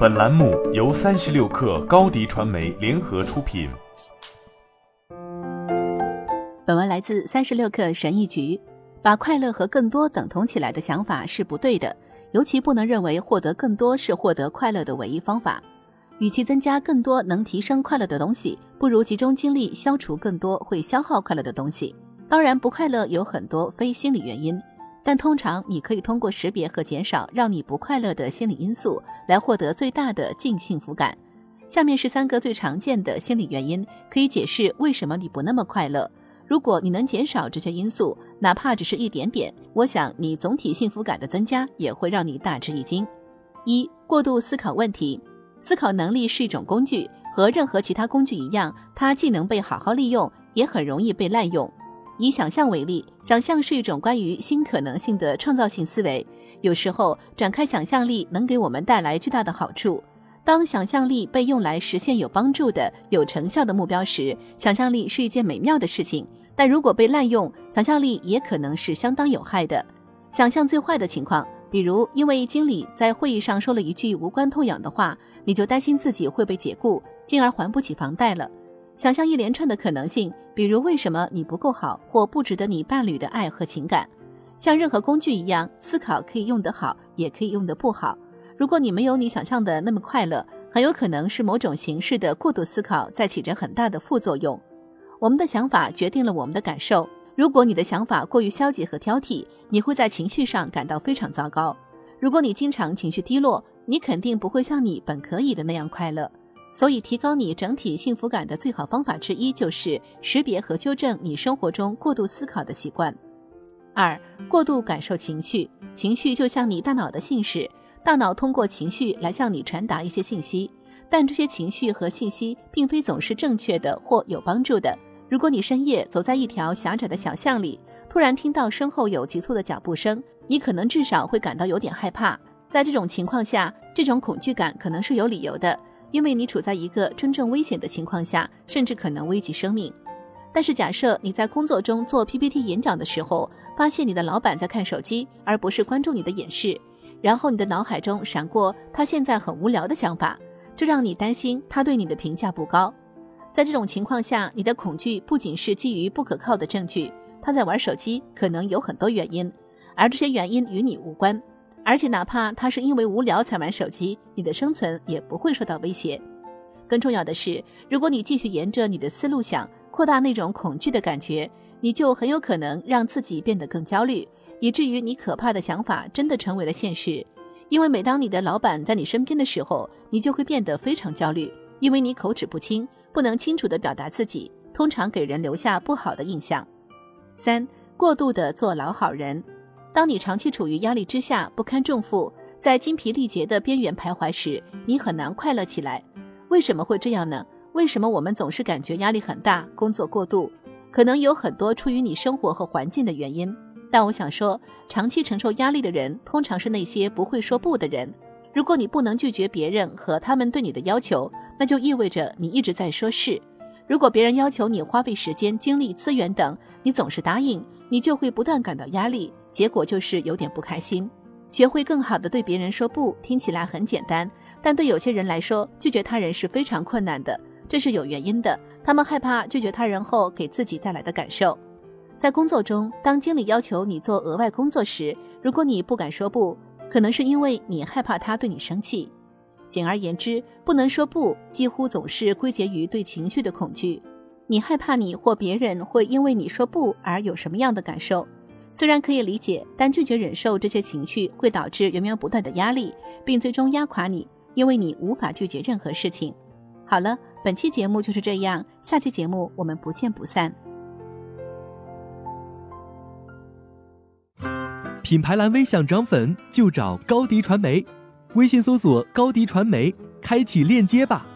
本栏目由三十六氪高低传媒联合出品。本文来自三十六氪神译局。把快乐和更多等同起来的想法是不对的，尤其不能认为获得更多是获得快乐的唯一方法。与其增加更多能提升快乐的东西，不如集中精力消除更多会消耗快乐的东西。当然，不快乐有很多非心理原因。但通常，你可以通过识别和减少让你不快乐的心理因素，来获得最大的净幸福感。下面是三个最常见的心理原因，可以解释为什么你不那么快乐。如果你能减少这些因素，哪怕只是一点点，我想你总体幸福感的增加也会让你大吃一惊。一、过度思考问题。思考能力是一种工具，和任何其他工具一样，它既能被好好利用，也很容易被滥用。以想象为例，想象是一种关于新可能性的创造性思维。有时候，展开想象力能给我们带来巨大的好处。当想象力被用来实现有帮助的、有成效的目标时，想象力是一件美妙的事情。但如果被滥用，想象力也可能是相当有害的。想象最坏的情况，比如因为经理在会议上说了一句无关痛痒的话，你就担心自己会被解雇，进而还不起房贷了。想象一连串的可能性，比如为什么你不够好，或不值得你伴侣的爱和情感。像任何工具一样，思考可以用得好，也可以用得不好。如果你没有你想象的那么快乐，很有可能是某种形式的过度思考在起着很大的副作用。我们的想法决定了我们的感受。如果你的想法过于消极和挑剔，你会在情绪上感到非常糟糕。如果你经常情绪低落，你肯定不会像你本可以的那样快乐。所以，提高你整体幸福感的最好方法之一，就是识别和纠正你生活中过度思考的习惯。二、过度感受情绪，情绪就像你大脑的信使，大脑通过情绪来向你传达一些信息，但这些情绪和信息并非总是正确的或有帮助的。如果你深夜走在一条狭窄的小巷里，突然听到身后有急促的脚步声，你可能至少会感到有点害怕。在这种情况下，这种恐惧感可能是有理由的。因为你处在一个真正危险的情况下，甚至可能危及生命。但是，假设你在工作中做 PPT 演讲的时候，发现你的老板在看手机，而不是关注你的演示，然后你的脑海中闪过他现在很无聊的想法，这让你担心他对你的评价不高。在这种情况下，你的恐惧不仅是基于不可靠的证据，他在玩手机可能有很多原因，而这些原因与你无关。而且，哪怕他是因为无聊才玩手机，你的生存也不会受到威胁。更重要的是，如果你继续沿着你的思路想，扩大那种恐惧的感觉，你就很有可能让自己变得更焦虑，以至于你可怕的想法真的成为了现实。因为每当你的老板在你身边的时候，你就会变得非常焦虑，因为你口齿不清，不能清楚地表达自己，通常给人留下不好的印象。三、过度的做老好人。当你长期处于压力之下，不堪重负，在精疲力竭的边缘徘徊时，你很难快乐起来。为什么会这样呢？为什么我们总是感觉压力很大，工作过度？可能有很多出于你生活和环境的原因。但我想说，长期承受压力的人，通常是那些不会说不的人。如果你不能拒绝别人和他们对你的要求，那就意味着你一直在说是。如果别人要求你花费时间、精力、资源等，你总是答应，你就会不断感到压力。结果就是有点不开心。学会更好的对别人说不，听起来很简单，但对有些人来说，拒绝他人是非常困难的。这是有原因的，他们害怕拒绝他人后给自己带来的感受。在工作中，当经理要求你做额外工作时，如果你不敢说不，可能是因为你害怕他对你生气。简而言之，不能说不，几乎总是归结于对情绪的恐惧。你害怕你或别人会因为你说不而有什么样的感受。虽然可以理解，但拒绝忍受这些情绪会导致源源不断的压力，并最终压垮你，因为你无法拒绝任何事情。好了，本期节目就是这样，下期节目我们不见不散。品牌蓝 V 想涨粉就找高迪传媒，微信搜索高迪传媒，开启链接吧。